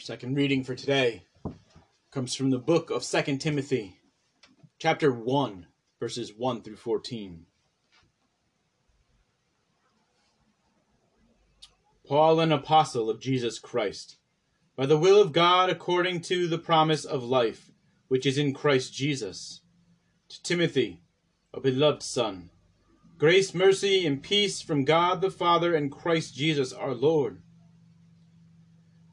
second reading for today comes from the book of 2 Timothy, chapter 1, verses 1 through 14. Paul, an apostle of Jesus Christ, by the will of God, according to the promise of life, which is in Christ Jesus, to Timothy, a beloved son, grace, mercy, and peace from God the Father and Christ Jesus our Lord.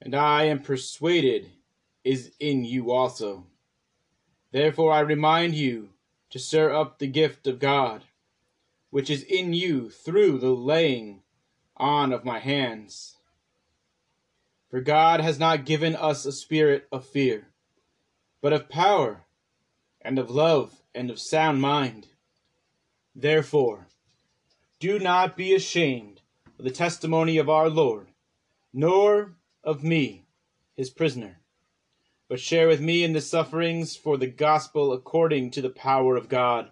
and I am persuaded is in you also. Therefore I remind you to stir up the gift of God, which is in you through the laying on of my hands. For God has not given us a spirit of fear, but of power, and of love, and of sound mind. Therefore, do not be ashamed of the testimony of our Lord, nor of me, his prisoner, but share with me in the sufferings for the gospel according to the power of God,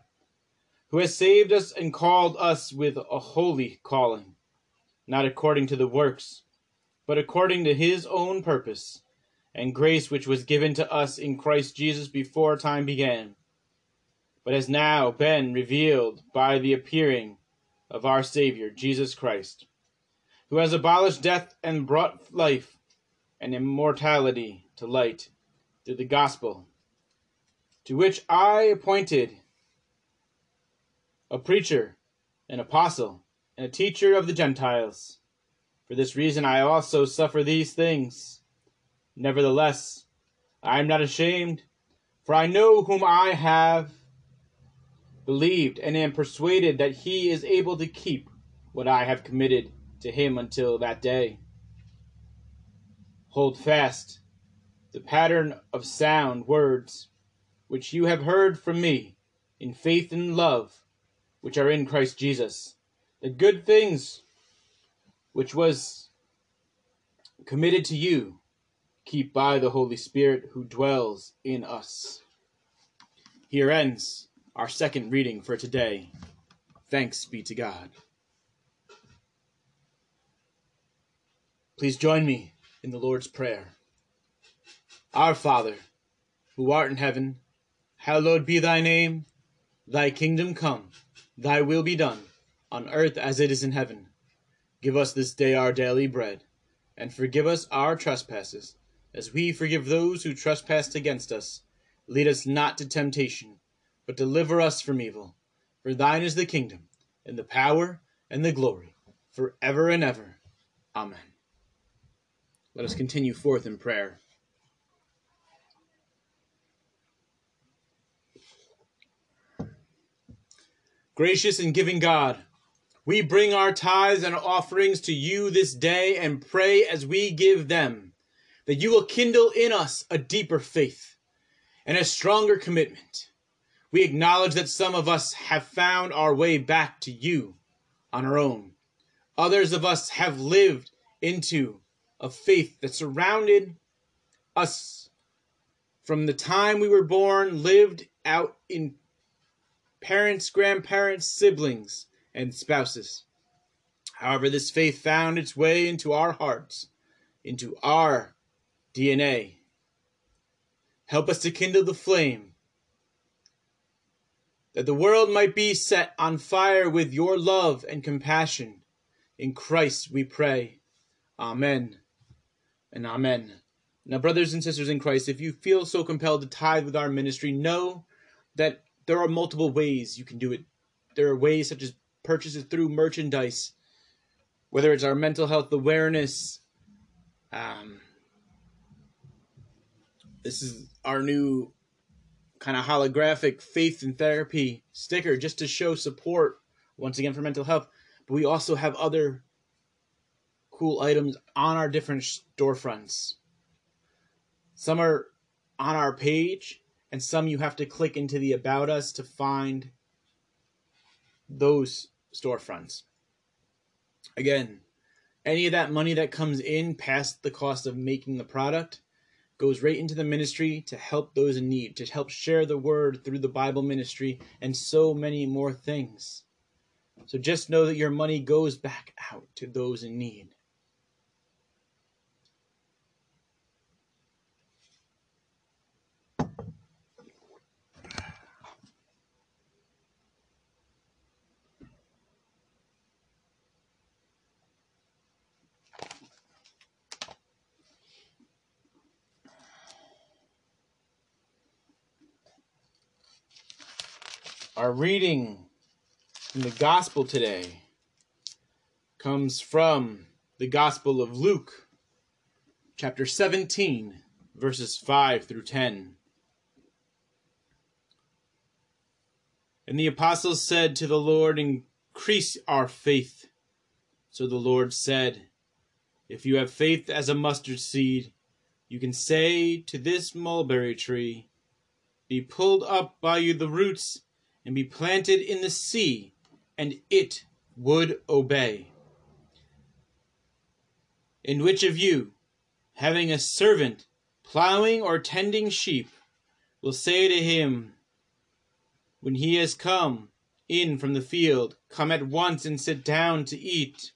who has saved us and called us with a holy calling, not according to the works, but according to his own purpose and grace which was given to us in Christ Jesus before time began, but has now been revealed by the appearing of our Savior, Jesus Christ, who has abolished death and brought life and immortality to light through the gospel, to which I appointed a preacher, an apostle, and a teacher of the Gentiles. For this reason I also suffer these things. Nevertheless, I am not ashamed, for I know whom I have believed, and am persuaded that he is able to keep what I have committed to him until that day. Hold fast the pattern of sound words which you have heard from me in faith and love which are in Christ Jesus. The good things which was committed to you keep by the Holy Spirit who dwells in us. Here ends our second reading for today. Thanks be to God. Please join me in the Lord's Prayer. Our Father, who art in heaven, hallowed be thy name. Thy kingdom come, thy will be done, on earth as it is in heaven. Give us this day our daily bread, and forgive us our trespasses, as we forgive those who trespass against us. Lead us not to temptation, but deliver us from evil. For thine is the kingdom, and the power, and the glory, for ever and ever. Amen. Let us continue forth in prayer. Gracious and giving God, we bring our tithes and offerings to you this day and pray as we give them that you will kindle in us a deeper faith and a stronger commitment. We acknowledge that some of us have found our way back to you on our own. Others of us have lived into of faith that surrounded us from the time we were born, lived out in parents, grandparents, siblings, and spouses. However, this faith found its way into our hearts, into our DNA. Help us to kindle the flame, that the world might be set on fire with your love and compassion. In Christ we pray. Amen and amen. Now, brothers and sisters in Christ, if you feel so compelled to tithe with our ministry, know that there are multiple ways you can do it. There are ways such as purchases through merchandise, whether it's our mental health awareness. Um, this is our new kind of holographic faith and therapy sticker just to show support once again for mental health. But we also have other cool items on our different storefronts. Some are on our page, and some you have to click into the About Us to find those storefronts. Again, any of that money that comes in past the cost of making the product goes right into the ministry to help those in need, to help share the word through the Bible ministry, and so many more things. So just know that your money goes back out to those in need. Our reading from the Gospel today comes from the Gospel of Luke, chapter 17, verses 5 through 10. And the apostles said to the Lord, Increase our faith. So the Lord said, If you have faith as a mustard seed, you can say to this mulberry tree, Be pulled up by you the roots and be planted in the sea, and it would obey. And which of you, having a servant plowing or tending sheep, will say to him, when he has come in from the field, Come at once and sit down to eat?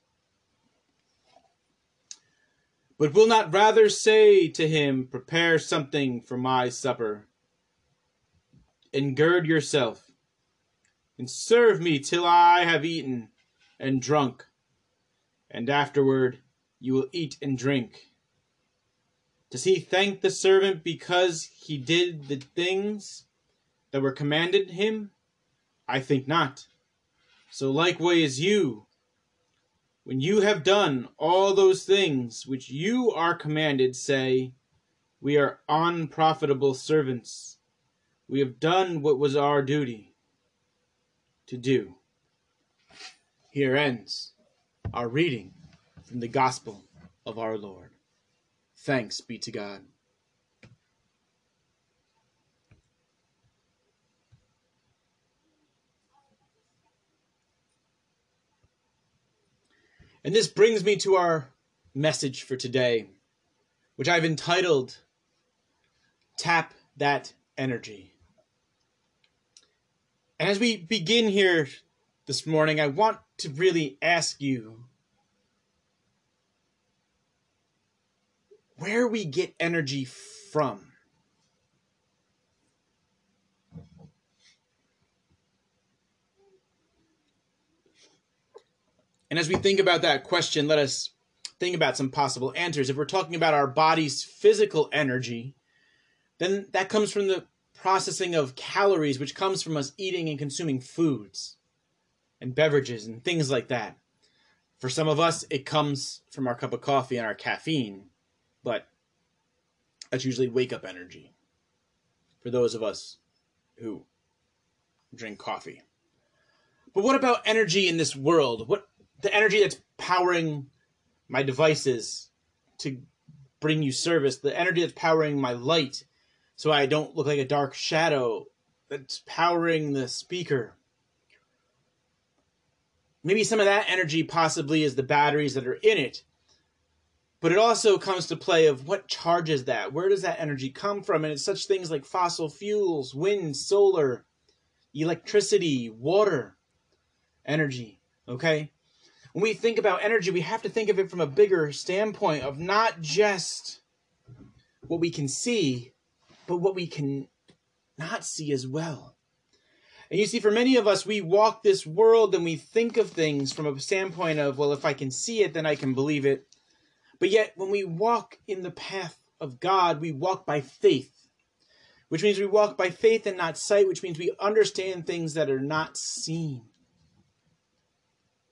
But will not rather say to him, Prepare something for my supper, and gird yourself, and serve me till I have eaten and drunk, and afterward you will eat and drink. Does he thank the servant because he did the things that were commanded him? I think not. So likewise you, when you have done all those things which you are commanded, say, We are unprofitable servants. We have done what was our duty to do. Here ends our reading from the Gospel of our Lord. Thanks be to God. And this brings me to our message for today, which I've entitled Tap That Energy. And as we begin here this morning, I want to really ask you where we get energy from. And as we think about that question, let us think about some possible answers. If we're talking about our body's physical energy, then that comes from the processing of calories, which comes from us eating and consuming foods and beverages and things like that. For some of us, it comes from our cup of coffee and our caffeine, but that's usually wake up energy for those of us who drink coffee. But what about energy in this world? What the energy that's powering my devices to bring you service, the energy that's powering my light so I don't look like a dark shadow that's powering the speaker. Maybe some of that energy possibly is the batteries that are in it. But it also comes to play of what charges that? Where does that energy come from? And it's such things like fossil fuels, wind, solar, electricity, water, energy. Okay? When we think about energy, we have to think of it from a bigger standpoint of not just what we can see, but what we can not see as well. And you see, for many of us, we walk this world and we think of things from a standpoint of, well, if I can see it, then I can believe it. But yet, when we walk in the path of God, we walk by faith, which means we walk by faith and not sight, which means we understand things that are not seen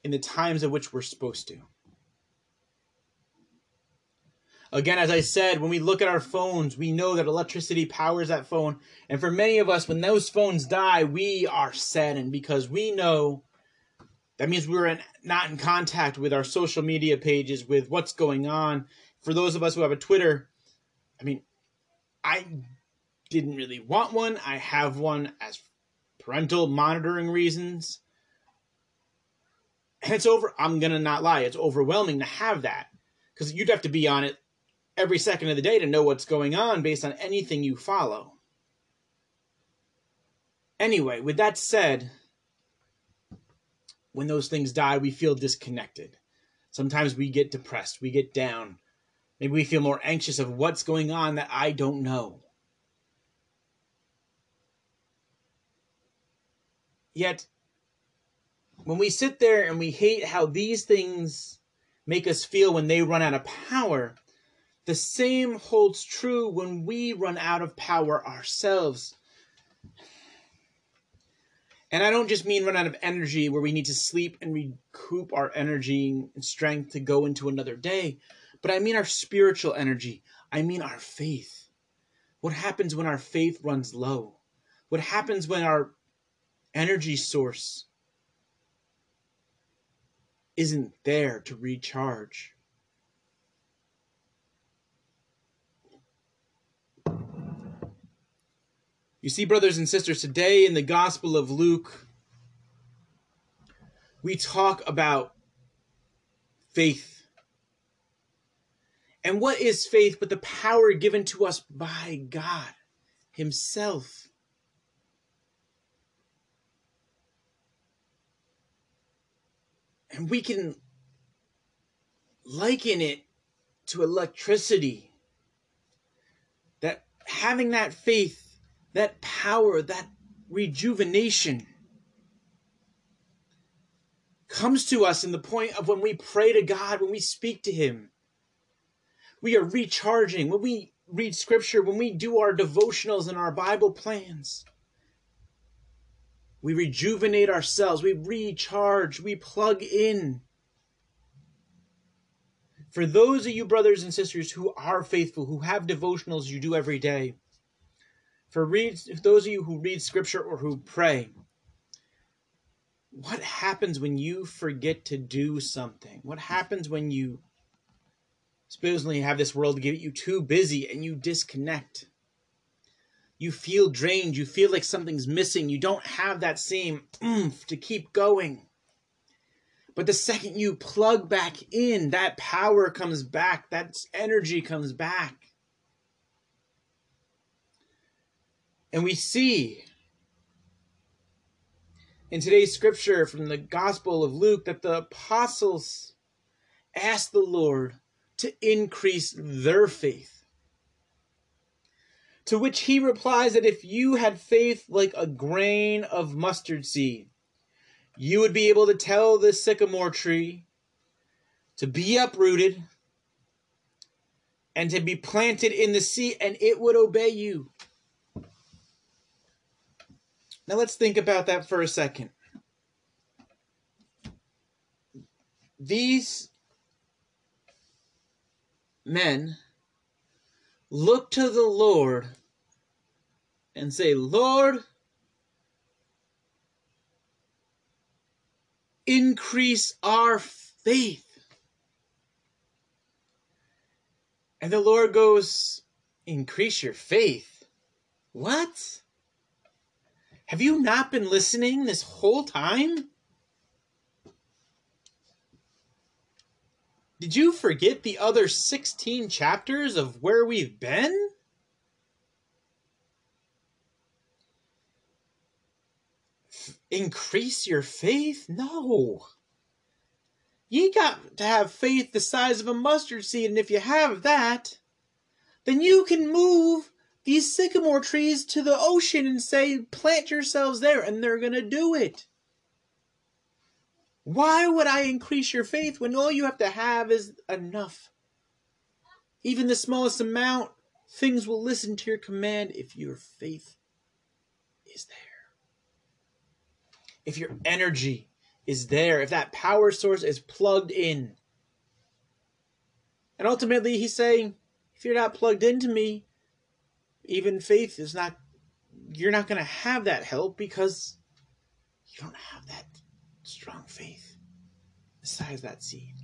in the times of which we're supposed to. Again, as I said, when we look at our phones, we know that electricity powers that phone. And for many of us, when those phones die, we are saddened because we know that means we're in, not in contact with our social media pages, with what's going on. For those of us who have a Twitter, I mean, I didn't really want one. I have one as parental monitoring reasons. And it's over. I'm going to not lie. It's overwhelming to have that because you'd have to be on it every second of the day to know what's going on based on anything you follow. Anyway, with that said, when those things die, we feel disconnected. Sometimes we get depressed, we get down. Maybe we feel more anxious of what's going on that I don't know. Yet, when we sit there and we hate how these things make us feel when they run out of power, the same holds true when we run out of power ourselves. And I don't just mean run out of energy where we need to sleep and recoup our energy and strength to go into another day, but I mean our spiritual energy. I mean our faith. What happens when our faith runs low? What happens when our energy source isn't there to recharge? You see, brothers and sisters, today in the Gospel of Luke, we talk about faith. And what is faith but the power given to us by God Himself? And we can liken it to electricity. That having that faith that power, that rejuvenation comes to us in the point of when we pray to God, when we speak to Him. We are recharging. When we read scripture, when we do our devotionals and our Bible plans, we rejuvenate ourselves, we recharge, we plug in. For those of you, brothers and sisters, who are faithful, who have devotionals you do every day, for read those of you who read scripture or who pray, what happens when you forget to do something? What happens when you supposedly have this world get you too busy and you disconnect? You feel drained, you feel like something's missing, you don't have that same oomph to keep going. But the second you plug back in, that power comes back, that energy comes back. And we see in today's scripture from the Gospel of Luke that the apostles asked the Lord to increase their faith. To which he replies that if you had faith like a grain of mustard seed, you would be able to tell this sycamore tree to be uprooted and to be planted in the sea, and it would obey you. Now let's think about that for a second. These men look to the Lord and say, Lord, increase our faith. And the Lord goes, Increase your faith? What? Have you not been listening this whole time? Did you forget the other 16 chapters of where we've been? Increase your faith? No. You got to have faith the size of a mustard seed, and if you have that, then you can move these sycamore trees to the ocean and say, plant yourselves there, and they're going to do it. Why would I increase your faith when all you have to have is enough? Even the smallest amount, things will listen to your command if your faith is there. If your energy is there, if that power source is plugged in. And ultimately, he's saying, if you're not plugged into me, even faith is not you're not going to have that help because you don't have that strong faith size that seed.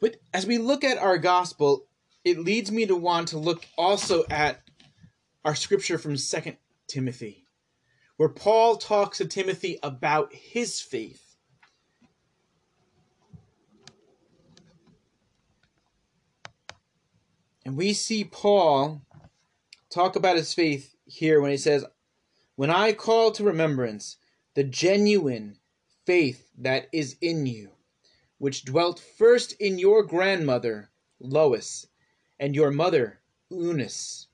But as we look at our gospel, it leads me to want to look also at our scripture from Second Timothy, where Paul talks to Timothy about his faith. And we see Paul talk about his faith here when he says, When I call to remembrance the genuine faith that is in you, which dwelt first in your grandmother, Lois, and your mother, Eunice,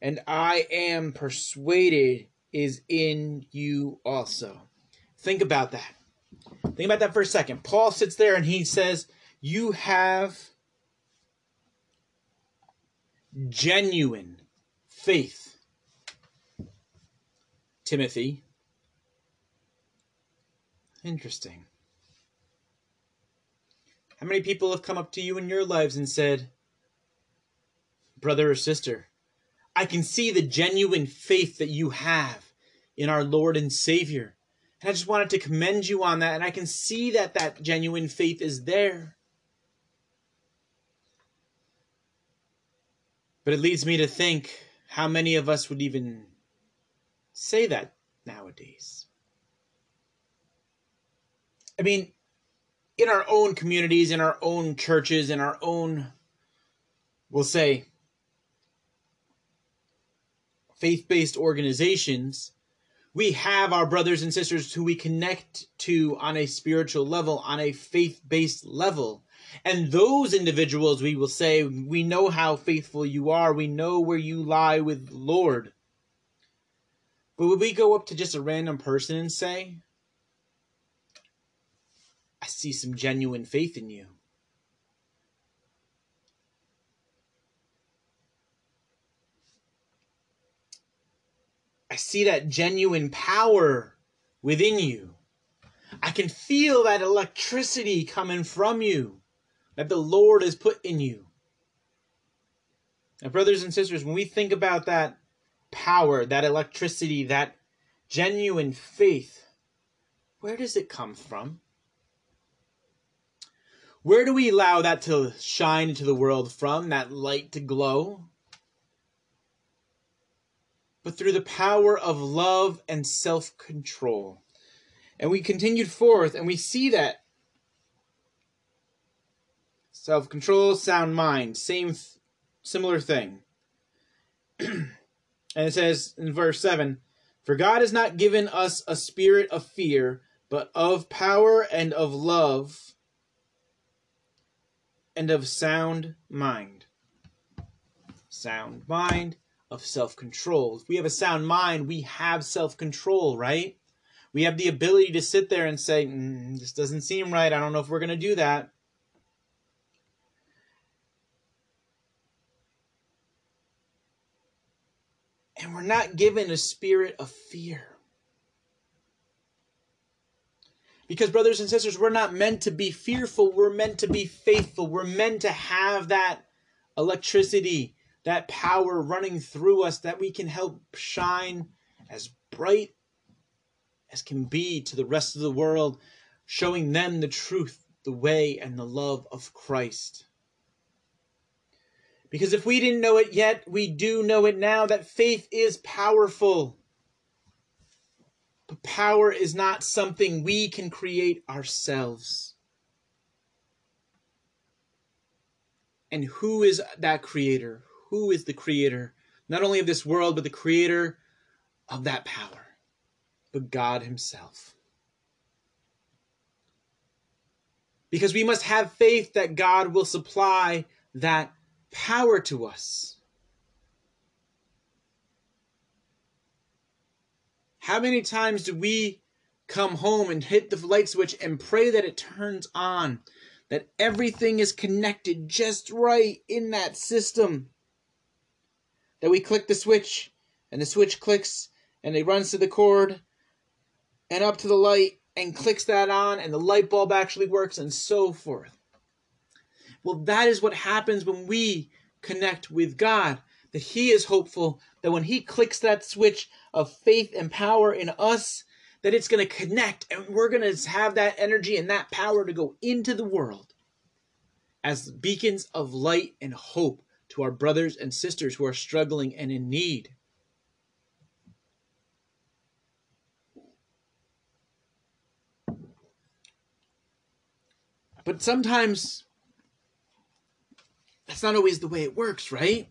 and I am persuaded is in you also. Think about that. Think about that for a second. Paul sits there and he says, You have genuine faith. Timothy. Interesting. How many people have come up to you in your lives and said, Brother or sister, I can see the genuine faith that you have in our Lord and Savior. And I just wanted to commend you on that. And I can see that that genuine faith is there. But it leads me to think how many of us would even say that nowadays. I mean, in our own communities, in our own churches, in our own, we'll say, faith based organizations, we have our brothers and sisters who we connect to on a spiritual level, on a faith based level. And those individuals, we will say, we know how faithful you are. We know where you lie with Lord. But would we go up to just a random person and say, I see some genuine faith in you? I see that genuine power within you. I can feel that electricity coming from you that the Lord has put in you. Now, brothers and sisters, when we think about that power, that electricity, that genuine faith, where does it come from? Where do we allow that to shine into the world from, that light to glow? but through the power of love and self control. And we continued forth, and we see that self control, sound mind, same, similar thing. and it says in verse 7 For God has not given us a spirit of fear, but of power and of love and of sound mind. Sound mind of self control. If we have a sound mind, we have self control, right? We have the ability to sit there and say, mm, This doesn't seem right. I don't know if we're going to do that. And we're not given a spirit of fear. Because, brothers and sisters, we're not meant to be fearful. We're meant to be faithful. We're meant to have that electricity, that power running through us that we can help shine as bright as can be to the rest of the world, showing them the truth, the way, and the love of Christ. Because if we didn't know it yet, we do know it now that faith is powerful. But power is not something we can create ourselves. And who is that creator? who is the creator, not only of this world, but the creator of that power, but God Himself. Because we must have faith that God will supply that power to us. How many times do we come home and hit the light switch and pray that it turns on, that everything is connected just right in that system? that we click the switch and the switch clicks and it runs to the cord and up to the light and clicks that on and the light bulb actually works and so forth. Well, that is what happens when we connect with God. That He is hopeful that when He clicks that switch of faith and power in us, that it's going to connect and we're going to have that energy and that power to go into the world as beacons of light and hope to our brothers and sisters who are struggling and in need. But sometimes that's not always the way it works, right?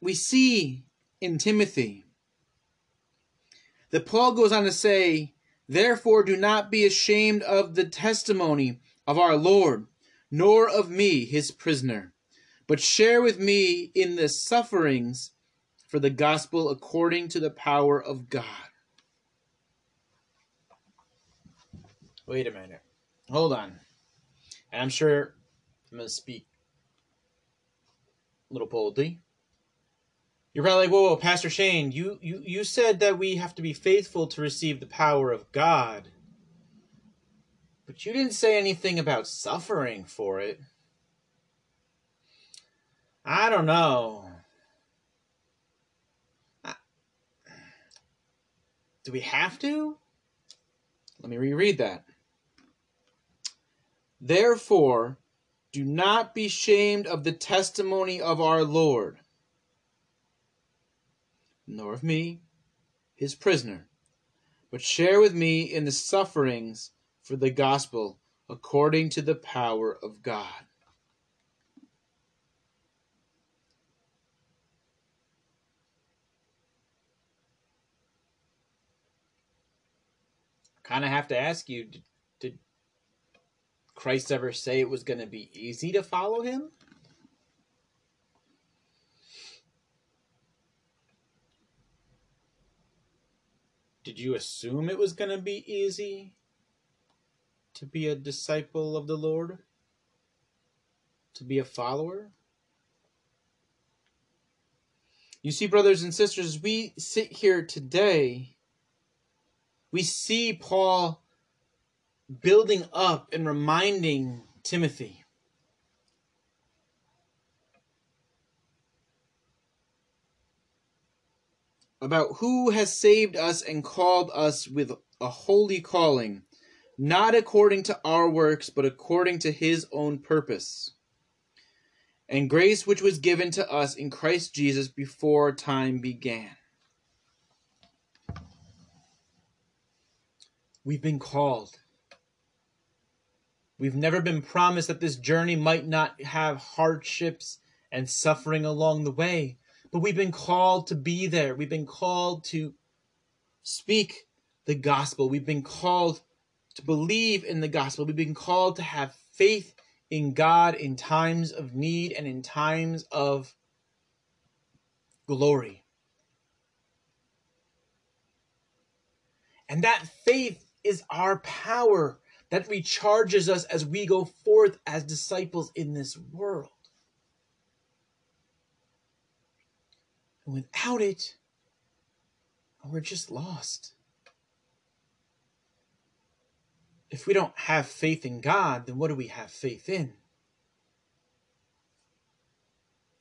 We see in Timothy that Paul goes on to say, Therefore, do not be ashamed of the testimony of our Lord, nor of me, his prisoner, but share with me in the sufferings for the gospel according to the power of God. Wait a minute. Hold on. And I'm sure I'm going to speak a little boldly. You're probably like, whoa, whoa, Pastor Shane, you, you, you said that we have to be faithful to receive the power of God. But you didn't say anything about suffering for it. I don't know. Do we have to? Let me reread that. Therefore, do not be shamed of the testimony of our Lord, nor of me, his prisoner, but share with me in the sufferings for the gospel according to the power of God. kind of have to ask you Christ ever say it was going to be easy to follow him? Did you assume it was going to be easy to be a disciple of the Lord? To be a follower? You see, brothers and sisters, we sit here today we see Paul building up and reminding Timothy. About who has saved us and called us with a holy calling, not according to our works, but according to his own purpose, and grace which was given to us in Christ Jesus before time began. We've been called. We've never been promised that this journey might not have hardships and suffering along the way, but we've been called to be there. We've been called to speak the gospel. We've been called to believe in the gospel. We've been called to have faith in God in times of need and in times of glory. And that faith is our power that recharges us as we go forth as disciples in this world. And without it, we're just lost. If we don't have faith in God, then what do we have faith in?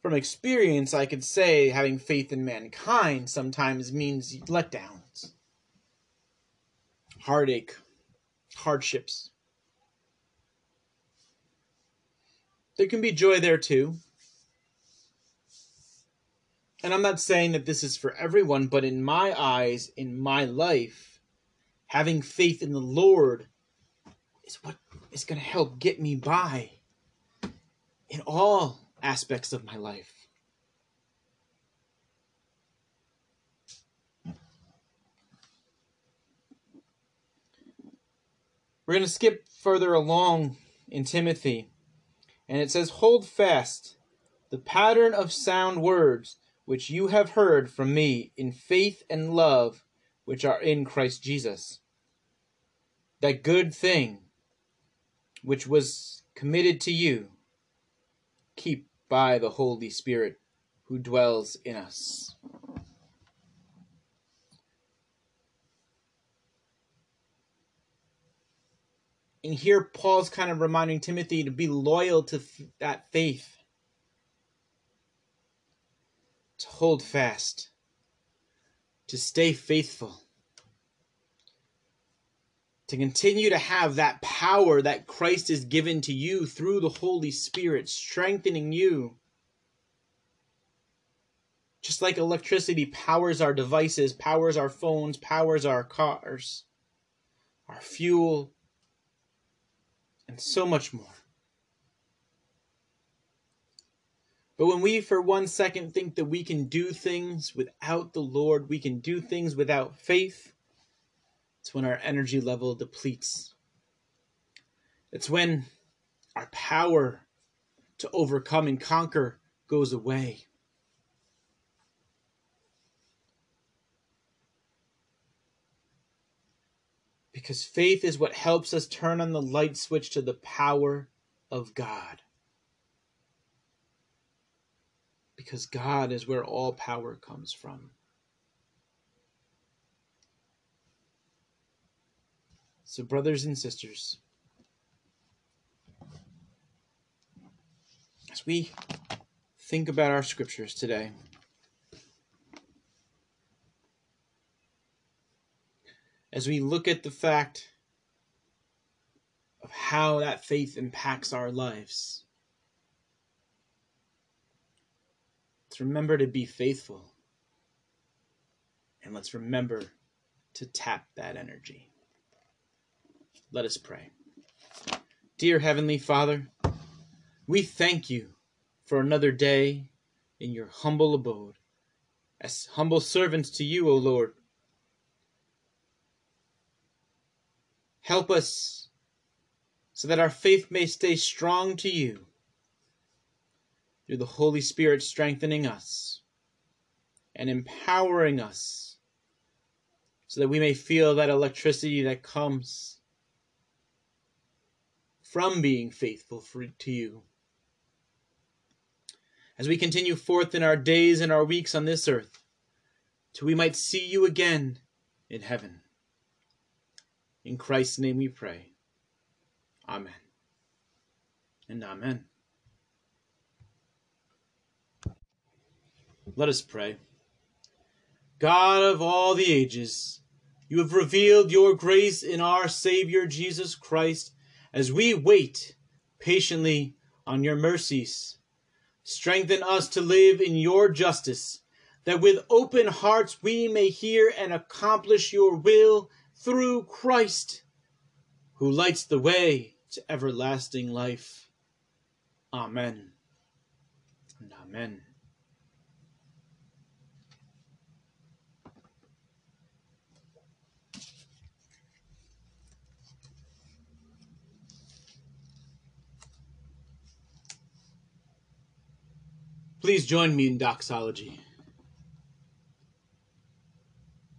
From experience, I could say having faith in mankind sometimes means letdowns heartache, hardships. There can be joy there too. And I'm not saying that this is for everyone, but in my eyes, in my life, having faith in the Lord is what is going to help get me by in all aspects of my life. We're going to skip further along in Timothy, and it says, Hold fast the pattern of sound words which you have heard from me in faith and love which are in Christ Jesus. That good thing which was committed to you, keep by the Holy Spirit who dwells in us. And here Paul's kind of reminding Timothy to be loyal to th- that faith, to hold fast, to stay faithful. to continue to have that power that Christ has given to you through the Holy Spirit, strengthening you. Just like electricity powers our devices, powers our phones, powers our cars, our fuel, and so much more. But when we for one second think that we can do things without the Lord, we can do things without faith, it's when our energy level depletes. It's when our power to overcome and conquer goes away. Because faith is what helps us turn on the light switch to the power of God. Because God is where all power comes from. So, brothers and sisters, as we think about our scriptures today, as we look at the fact of how that faith impacts our lives, let's remember to be faithful and let's remember to tap that energy. Let us pray. Dear Heavenly Father, we thank you for another day in your humble abode. As humble servants to you, O Lord, help us so that our faith may stay strong to you through the Holy Spirit strengthening us and empowering us so that we may feel that electricity that comes from being faithful for, to you. As we continue forth in our days and our weeks on this earth, till we might see you again in heaven. In Christ's name we pray. Amen. And amen. Let us pray. God of all the ages, you have revealed your grace in our Savior Jesus Christ as we wait patiently on your mercies. Strengthen us to live in your justice, that with open hearts we may hear and accomplish your will through Christ, who lights the way to everlasting life. Amen and amen. Please join me in doxology.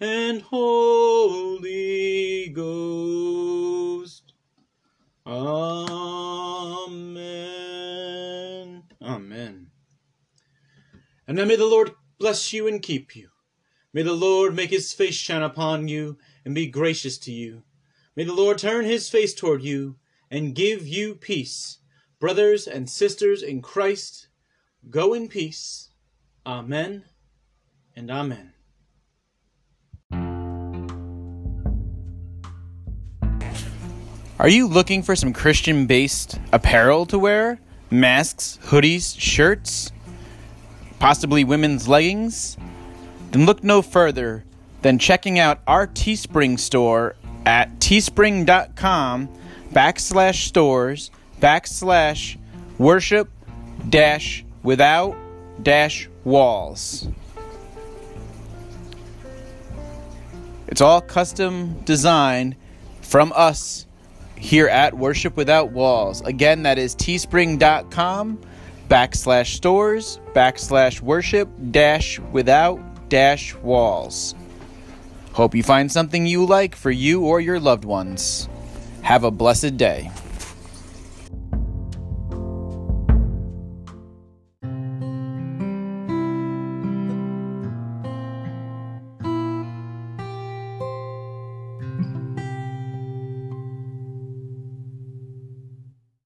and Holy Ghost. Amen. Amen. And now may the Lord bless you and keep you. May the Lord make his face shine upon you and be gracious to you. May the Lord turn his face toward you and give you peace. Brothers and sisters in Christ, Go in peace. Amen and amen. Are you looking for some Christian based apparel to wear? Masks, hoodies, shirts, possibly women's leggings? Then look no further than checking out our Teespring store at teespring.com backslash stores backslash worship dash without dash walls. It's all custom designed from us here at Worship Without Walls. Again, that is teespring.com backslash stores backslash worship dash without dash walls. Hope you find something you like for you or your loved ones. Have a blessed day.